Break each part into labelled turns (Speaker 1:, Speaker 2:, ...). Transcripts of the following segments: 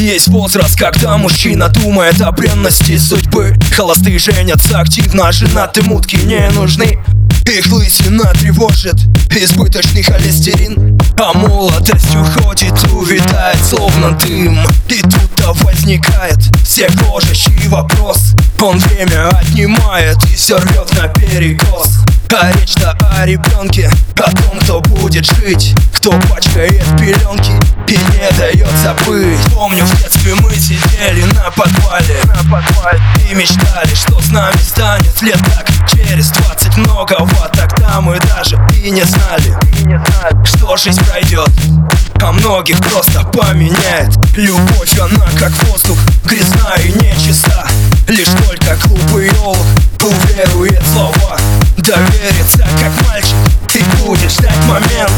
Speaker 1: Есть возраст, когда мужчина думает о бренности судьбы. Холостые женятся активно, женатым мутки не нужны. Их лысина тревожит избыточный холестерин. А молодость уходит, увядает словно дым. И тут-то возникает все гложащий вопрос. Он время отнимает и все рвет на перекос. А речь-то о ребенке, о том, кто будет жить Кто пачкает пеленки и не дает забыть. Помню, в детстве мы сидели на подвале, на подвале. И мечтали, что с нами станет лет так. Через двадцать многого тогда мы даже и не знали, и не знали Что жизнь пройдет, а многих просто поменяет. Любовь, она как воздух, грязная и нечиста. Лишь только глупый олух уверует слова Довериться как мальчик Ты будешь ждать момент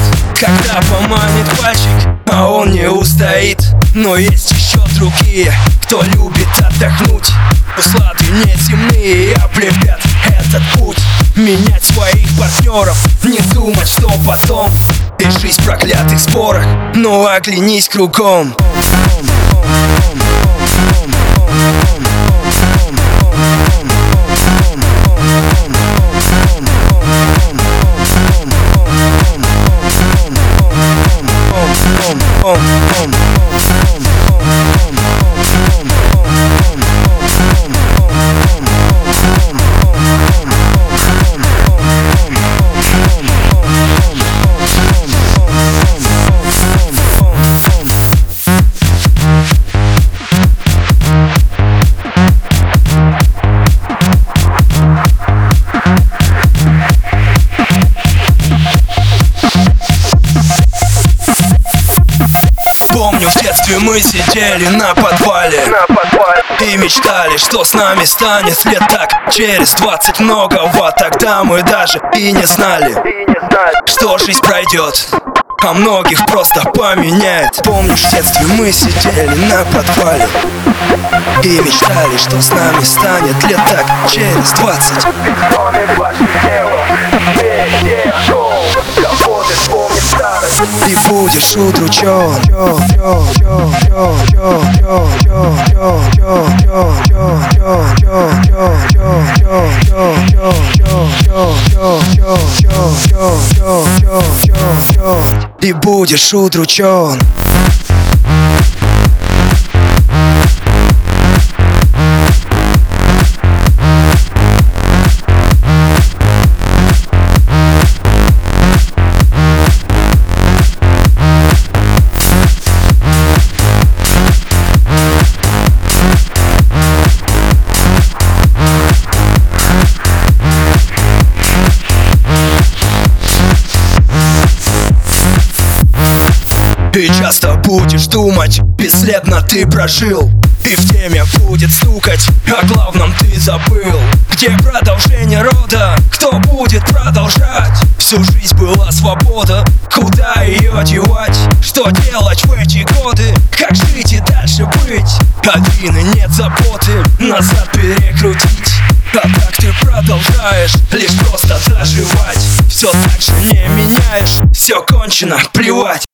Speaker 1: Когда поманит пальчик А он не устоит. Но есть еще другие Кто любит отдохнуть. Услады неземные облепят этот путь Менять своих партнеров. Не думать, что потом И жизнь в проклятых спорах. Но оглянись кругом. Помню, в детстве мы сидели на подвале, на подвале. И мечтали, что с нами станет лет так Через двадцать многого Тогда мы даже и не знали, и не знали. Что жизнь пройдет. А многих просто поменяет. Помнишь, в детстве мы сидели на подвале И мечтали, что с нами станет лет так через двадцать ты будешь удручен И будешь удручен И часто будешь думать, бесследно ты прожил. И в теме будет стукать, о главном ты забыл. Где продолжение рода, кто будет продолжать? Всю жизнь была свобода, куда ее девать? Что делать в эти годы, как жить и дальше быть? Один и нет заботы, назад перекрутить. А так ты продолжаешь лишь просто заживать. Все так же не меняешь, все кончено, плевать